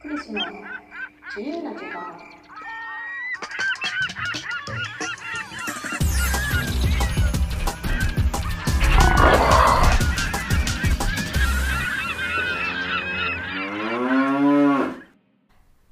クリスの自由な時間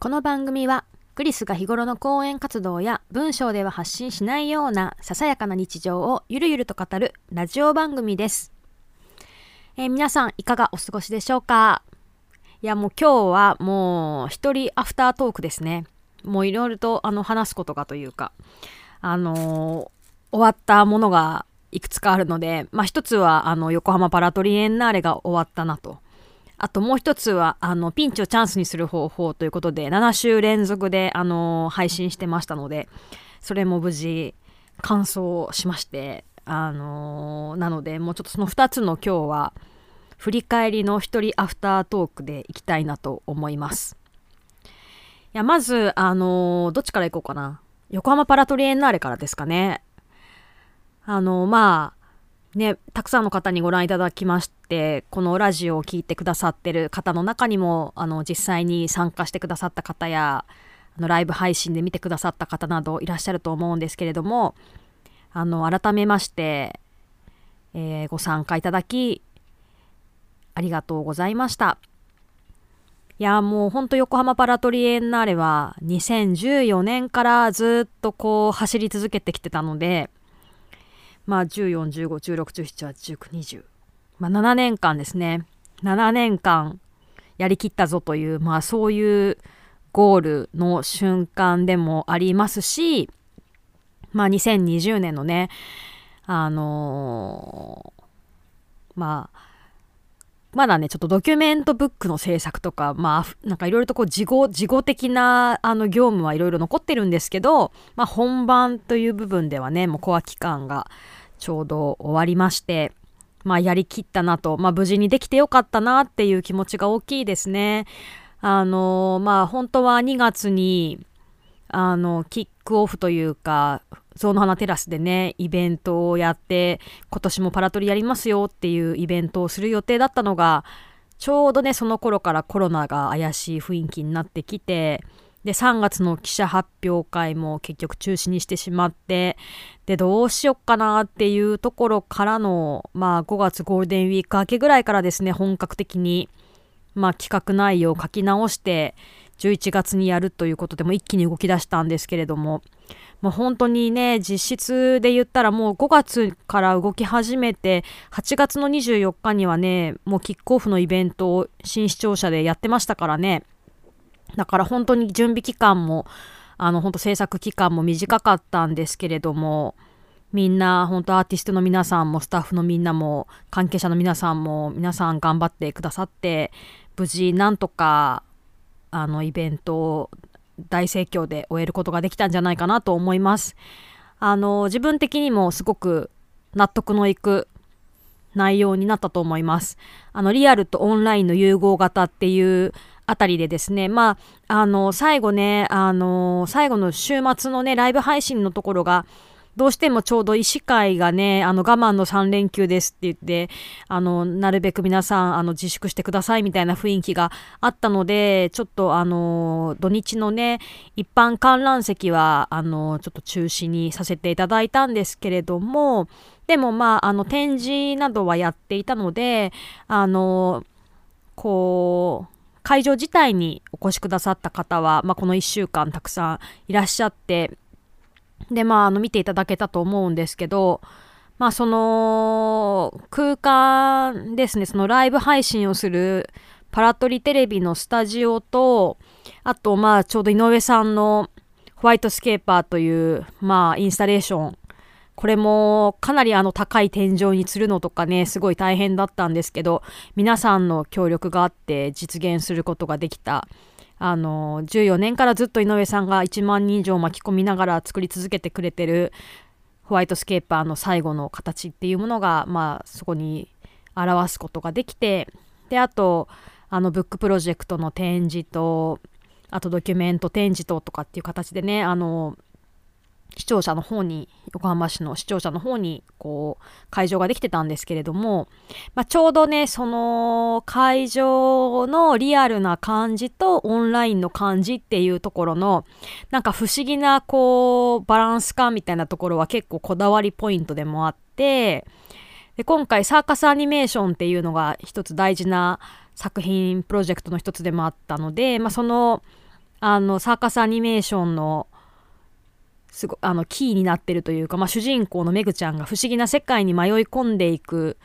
この番組はクリスが日頃の講演活動や文章では発信しないようなささやかな日常をゆるゆると語るラジオ番組です。えー皆さんいかがお過ごしでしょうか？いやもう今日はもう一人アフタートークですね。もういろいろとあの話すことがというか、あのー終わったものがいくつかあるので、まあ一つはあの横浜パラトリエンナーレが終わったなと。あともう一つは、あの、ピンチをチャンスにする方法ということで、7週連続で、あの、配信してましたので、それも無事、完走しまして、あの、なので、もうちょっとその2つの今日は、振り返りの一人アフタートークでいきたいなと思います。いや、まず、あの、どっちから行こうかな。横浜パラトリエンナーレからですかね。あの、まあ、ね、たくさんの方にご覧いただきまして、このラジオを聞いてくださってる方の中にも、あの、実際に参加してくださった方や、あの、ライブ配信で見てくださった方などいらっしゃると思うんですけれども、あの、改めまして、えーご参加いただき、ありがとうございました。いや、もうほんと横浜パラトリエンナーレは2014年からずっとこう走り続けてきてたので、まあ14、15、16、17、18、19、20。まあ7年間ですね。7年間やりきったぞという、まあそういうゴールの瞬間でもありますし、まあ2020年のね、あのーまあ、まだね、ちょっとドキュメントブックの制作とか、まあ、なんかいろいろとこう、事後、事後的な、あの、業務はいろいろ残ってるんですけど、まあ、本番という部分ではね、もうコア期間がちょうど終わりまして、まあ、やりきったなと、まあ、無事にできてよかったなっていう気持ちが大きいですね。あの、まあ、本当は2月に、あの、キックオフというか、ゾウの花テラスでね、イベントをやって、今年もパラトリやりますよっていうイベントをする予定だったのが、ちょうどね、その頃からコロナが怪しい雰囲気になってきて、で、3月の記者発表会も結局中止にしてしまって、で、どうしよっかなっていうところからの、まあ5月ゴールデンウィーク明けぐらいからですね、本格的に、まあ企画内容を書き直して、11月にやるということでも一気に動き出したんですけれども、もう本当にね、実質で言ったらもう5月から動き始めて、8月の24日にはね、もうキックオフのイベントを新視聴者でやってましたからね。だから本当に準備期間も、あの本当制作期間も短かったんですけれども、みんな本当アーティストの皆さんもスタッフのみんなも関係者の皆さんも皆さん頑張ってくださって、無事なんとかあのイベントを大盛況で終えることができたんじゃないかなと思います。あの自分的にもすごく納得のいく内容になったと思います。あのリアルとオンラインの融合型っていうあたりでですね、まあ、あの最後ね、あの最後の週末のねライブ配信のところがどうしてもちょうど医師会がね、あの我慢の3連休ですって言って、あの、なるべく皆さん、あの、自粛してくださいみたいな雰囲気があったので、ちょっとあの、土日のね、一般観覧席は、あの、ちょっと中止にさせていただいたんですけれども、でもまあ、あの、展示などはやっていたので、あの、こう、会場自体にお越しくださった方は、まあ、この1週間たくさんいらっしゃって、で、まあ、あの、見ていただけたと思うんですけど、まあ、その、空間ですね、そのライブ配信をするパラトリテレビのスタジオと、あと、まあ、ちょうど井上さんのホワイトスケーパーという、まあ、インスタレーション。これもかなりあの高い天井に吊るのとかね、すごい大変だったんですけど、皆さんの協力があって実現することができた。あの、14年からずっと井上さんが1万人以上巻き込みながら作り続けてくれてるホワイトスケーパーの最後の形っていうものが、まあ、そこに表すことができて、で、あと、あの、ブックプロジェクトの展示と、あとドキュメント展示ととかっていう形でね、あの、視聴者の方に横浜市の視聴者の方にこう会場ができてたんですけれども、まあ、ちょうどねその会場のリアルな感じとオンラインの感じっていうところのなんか不思議なこうバランス感みたいなところは結構こだわりポイントでもあってで今回サーカスアニメーションっていうのが一つ大事な作品プロジェクトの一つでもあったので、まあ、そのあのサーカスアニメーションのすごあのキーになってるというか、まあ、主人公のメグちゃんが不思議な世界に迷い込んでいく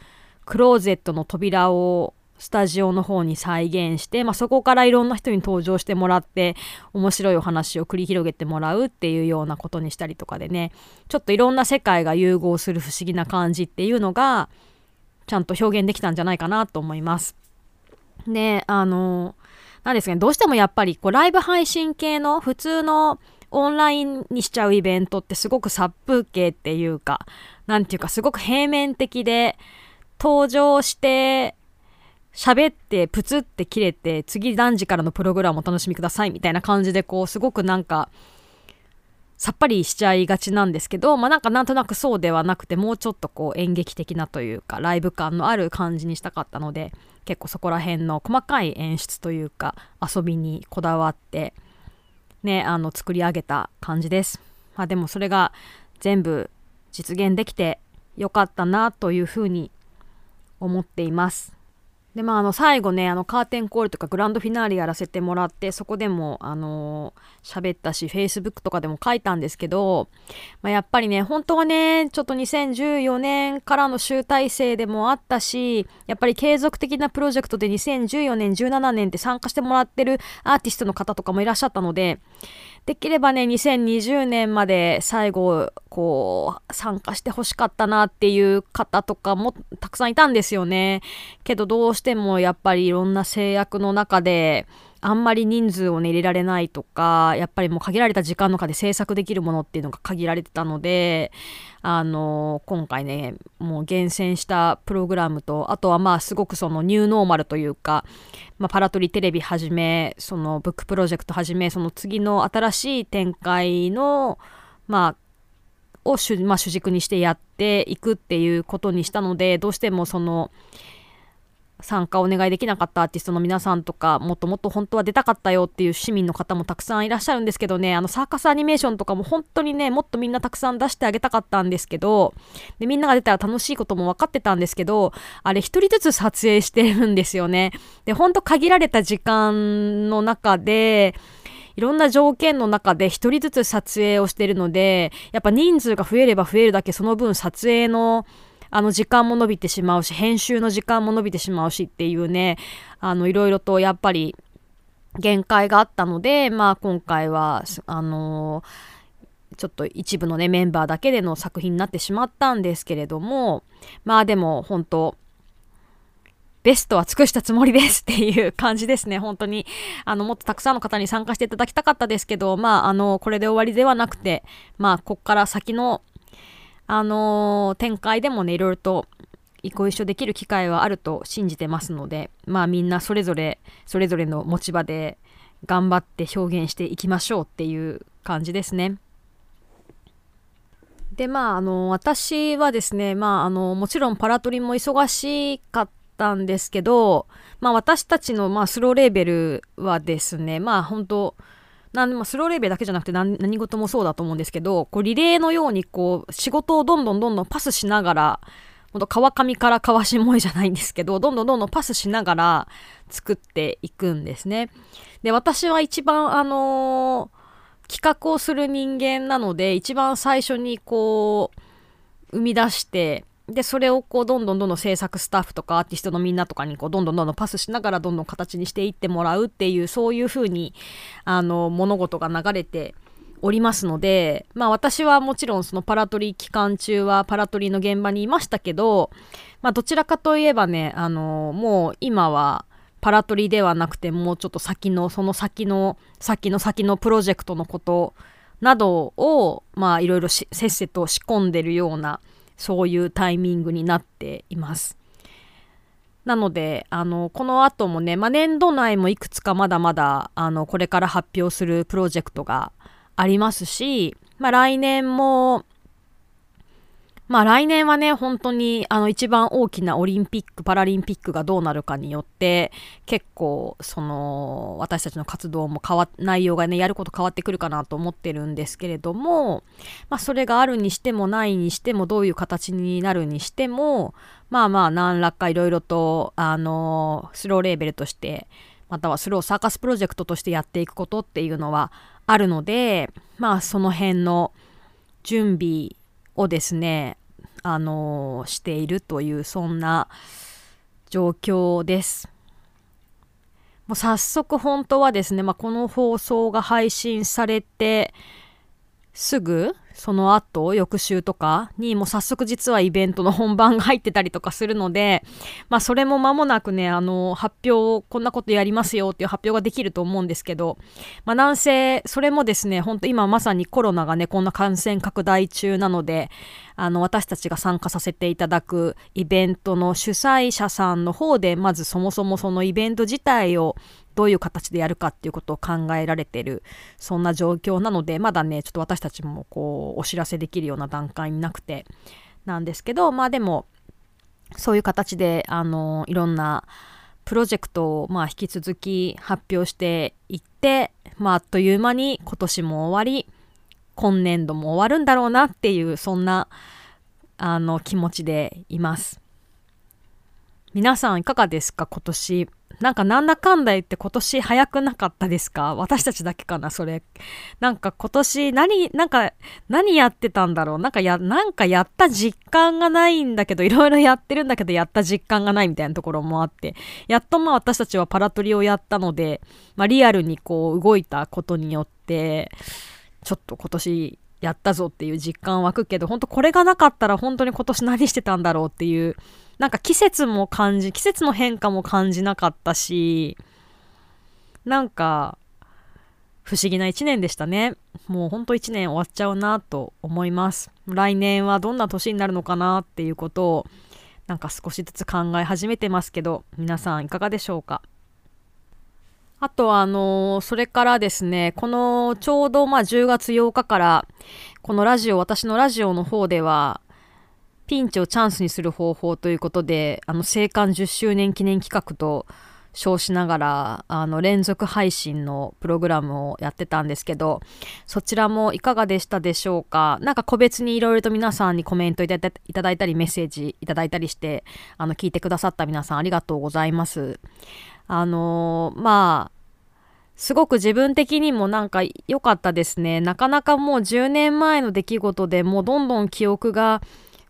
クローゼットの扉をスタジオの方に再現して、まあ、そこからいろんな人に登場してもらって面白いお話を繰り広げてもらうっていうようなことにしたりとかでねちょっといろんな世界が融合する不思議な感じっていうのがちゃんと表現できたんじゃないかなと思います。であのなんですかねどうしてもやっぱりこうライブ配信系の普通のオンラインにしちゃうイベントってすごく殺風景っていうか、なんていうかすごく平面的で、登場して喋ってプツって切れて次何時からのプログラムをお楽しみくださいみたいな感じでこうすごくなんかさっぱりしちゃいがちなんですけどまあなんかなんとなくそうではなくてもうちょっとこう演劇的なというかライブ感のある感じにしたかったので結構そこら辺の細かい演出というか遊びにこだわってね、あの作り上げた感じです。まあ、でもそれが全部実現できてよかったなというふうに思っています。でまあ、あの最後ねあのカーテンコールとかグランドフィナーレやらせてもらってそこでもあの喋ったし Facebook とかでも書いたんですけど、まあ、やっぱりね本当はねちょっと2014年からの集大成でもあったしやっぱり継続的なプロジェクトで2014年17年って参加してもらってるアーティストの方とかもいらっしゃったのでできればね、2020年まで最後、こう、参加してほしかったなっていう方とかもたくさんいたんですよね。けどどうしてもやっぱりいろんな制約の中で、あんまり人数をね入れられないとかやっぱりもう限られた時間の中で制作できるものっていうのが限られてたのであの今回ねもう厳選したプログラムとあとはまあすごくそのニューノーマルというか、まあ、パラトリテレビはじめそのブックプロジェクトはじめその次の新しい展開のまあを主,、まあ、主軸にしてやっていくっていうことにしたのでどうしてもその参加お願いできなかったアーティストの皆さんとかもっともっと本当は出たかったよっていう市民の方もたくさんいらっしゃるんですけどねあのサーカスアニメーションとかも本当にねもっとみんなたくさん出してあげたかったんですけどでみんなが出たら楽しいことも分かってたんですけどあれ一人ずつ撮影してるんですよね。で本当限られた時間の中でいろんな条件の中で一人ずつ撮影をしてるのでやっぱ人数が増えれば増えるだけその分撮影のあの時間も伸びてしまうし編集の時間も伸びてしまうしっていうねあのいろいろとやっぱり限界があったのでまあ今回はあのちょっと一部のねメンバーだけでの作品になってしまったんですけれどもまあでも本当ベストは尽くしたつもりですっていう感じですね。本当に。あの、もっとたくさんの方に参加していただきたかったですけど、まあ、あの、これで終わりではなくて、まあ、こっから先のあのー、展開でもねいろいろとご一緒できる機会はあると信じてますのでまあみんなそれぞれそれぞれの持ち場で頑張って表現していきましょうっていう感じですね。でまああの私はですねまああのもちろんパラトリも忙しかったんですけどまあ私たちの、まあ、スローレーベルはですねまあ本当なんまあ、スローレベルだけじゃなくて何何事もそうだと思うんですけどこうリレーのようにこう仕事をどんどんどんどんパスしながらほんと川上から川下へじゃないんですけどどんどんどんどんパスしながら作っていくんですね。で私は一番あのー、企画をする人間なので一番最初にこう生み出してでそれをこうどんどんどんどん制作スタッフとかアーティストのみんなとかにこうどんどんどんどんパスしながらどんどん形にしていってもらうっていうそういう風にあの物事が流れておりますのでまあ私はもちろんそのパラトリ期間中はパラトリの現場にいましたけどまあどちらかといえばねあのもう今はパラトリではなくてもうちょっと先のその先の先の先のプロジェクトのことなどをまあいろいろせっせと仕込んでるようなそういうタイミングになっています。なので、あの、この後もね、まあ、年度内もいくつかまだまだ、あの、これから発表するプロジェクトがありますし、まあ来年もまあ来年はね、本当にあの一番大きなオリンピック、パラリンピックがどうなるかによって結構その私たちの活動も変わ、内容がね、やること変わってくるかなと思ってるんですけれども、まあそれがあるにしてもないにしてもどういう形になるにしても、まあまあ何らかいろいろとあのスローレーベルとしてまたはスローサーカスプロジェクトとしてやっていくことっていうのはあるので、まあその辺の準備をですね、あのしているというそんな状況です。もう早速本当はですね、まあ、この放送が配信されてすぐその後、翌週とかにもう早速実はイベントの本番が入ってたりとかするので、まあそれも間もなくね、あの、発表、こんなことやりますよっていう発表ができると思うんですけど、まあなんせ、それもですね、ほんと今まさにコロナがね、こんな感染拡大中なので、あの、私たちが参加させていただくイベントの主催者さんの方で、まずそもそもそのイベント自体をどういう形でやるかっていうことを考えられてるそんな状況なのでまだねちょっと私たちもこうお知らせできるような段階になくてなんですけどまあでもそういう形であのいろんなプロジェクトを、まあ、引き続き発表していって、まあ、あっという間に今年も終わり今年度も終わるんだろうなっていうそんなあの気持ちでいます。皆さんいかがですか？今年なんかなんだかんだ言って今年早くなかったですか？私たちだけかなそれ。なんか今年何、なんか何やってたんだろう？なんかや、なんかやった実感がないんだけど、いろいろやってるんだけどやった実感がないみたいなところもあって、やっとまあ私たちはパラトリをやったので、まあリアルにこう動いたことによって、ちょっと今年やったぞっていう実感湧くけど、本当これがなかったら本当に今年何してたんだろうっていうなんか季節も感じ、季節の変化も感じなかったし、なんか、不思議な一年でしたね。もうほんと一年終わっちゃうなと思います。来年はどんな年になるのかなっていうことを、なんか少しずつ考え始めてますけど、皆さんいかがでしょうか？あとは、あの、それからですね、このちょうどまあ10月8日から、このラジオ、私のラジオの方では、ピンチをチャンスにする方法ということで、あの、生還10周年記念企画と称しながら、あの、連続配信のプログラムをやってたんですけど、そちらもいかがでしたでしょうか？なんか個別にいろいろと皆さんにコメントいただいたり、メッセージいただいたりして、あの、聞いてくださった皆さんありがとうございます。あのー、まあ、すごく自分的にもなんか良かったですね。なかなかもう10年前の出来事でもうどんどん記憶が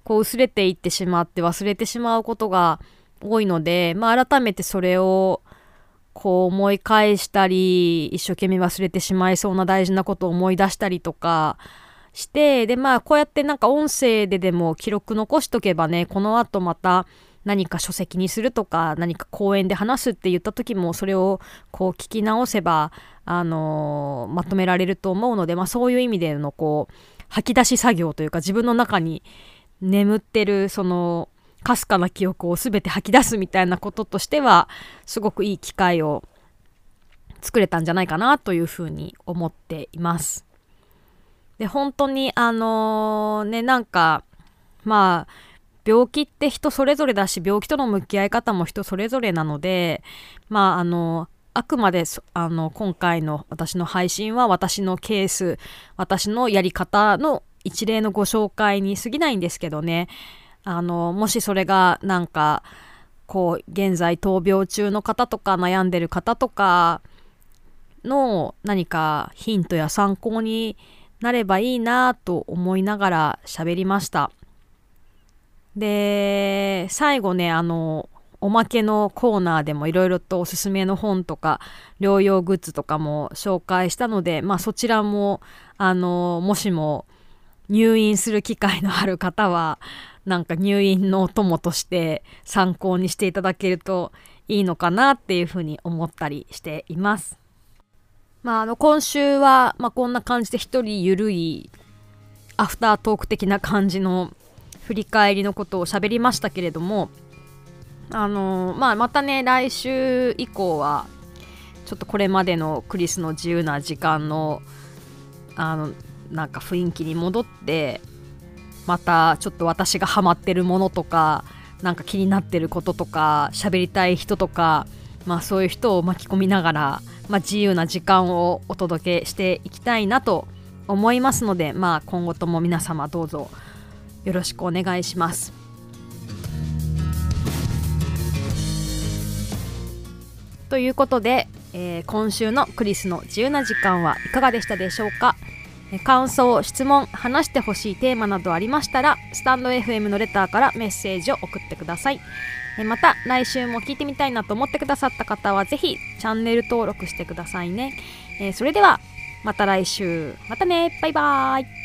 こう薄れていってしまって忘れてしまうことが多いので、まあ、改めてそれをこう思い返したり一生懸命忘れてしまいそうな大事なことを思い出したりとかしてでまあこうやってなんか音声ででも記録残しとけばねこの後また何か書籍にするとか何か講演で話すって言った時もそれをこう聞き直せばあのー、まとめられると思うので、まあ、そういう意味でのこう吐き出し作業というか自分の中に眠ってるそのかすかな記憶を全て吐き出すみたいなこととしてはすごくいい機会を作れたんじゃないかなというふうに思っています。で本当にあのー、ねなんかまあ病気って人それぞれだし病気との向き合い方も人それぞれなのでまああのあくまであの今回の私の配信は私のケース私のやり方の一例のご紹介に過ぎないんですけどね。あのもしそれがなんかこう現在闘病中の方とか悩んでる方とかの何かヒントや参考になればいいなと思いながら喋りました。で最後ねあのおまけのコーナーでもいろいろとおすすめの本とか療養グッズとかも紹介したので、まあ、そちらもあのもしも入院する機会のある方はなんか入院のお供として参考にしていただけるといいのかなっていうふうに思ったりしています。まあ、あの今週は、まあ、こんな感じで一人ゆるいアフタートーク的な感じの振り返りのことを喋りましたけれどもあのまあ、またね来週以降はちょっとこれまでのクリスの自由な時間のあのなんか雰囲気に戻ってまたちょっと私がハマってるものとかなんか気になってることとか喋りたい人とかまあそういう人を巻き込みながら、まあ、自由な時間をお届けしていきたいなと思いますのでまあ今後とも皆様どうぞよろしくお願いします。ということで、えー、今週のクリスの自由な時間はいかがでしたでしょうか？感想、質問、話してほしいテーマなどありましたら、スタンド FM のレターからメッセージを送ってください。また、来週も聞いてみたいなと思ってくださった方は、ぜひチャンネル登録してくださいね。それでは、また来週。またね。バイバーイ。